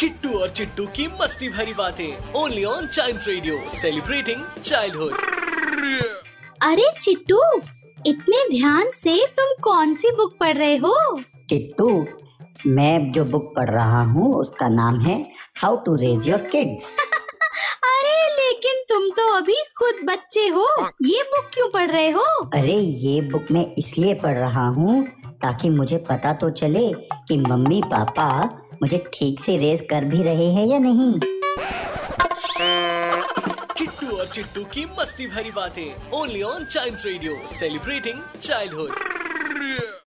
Kittu और चिट्टू की मस्ती भरी बातें only on Child Radio celebrating childhood अरे चिट्टू इतने ध्यान से तुम कौन सी बुक पढ़ रहे हो? किट्टू मैं जो बुक पढ़ रहा हूँ उसका नाम है how to raise your kids अरे लेकिन तुम तो अभी खुद बच्चे हो। ये बुक क्यों पढ़ रहे हो? अरे ये बुक मैं इसलिए पढ़ रहा हूँ ताकि मुझे पता तो चले कि मम्मी पापा मुझे ठीक से रेस कर भी रहे हैं या नहीं? किट्टू और चिट्टू की मस्ती भरी बातें only on Child Radio celebrating childhood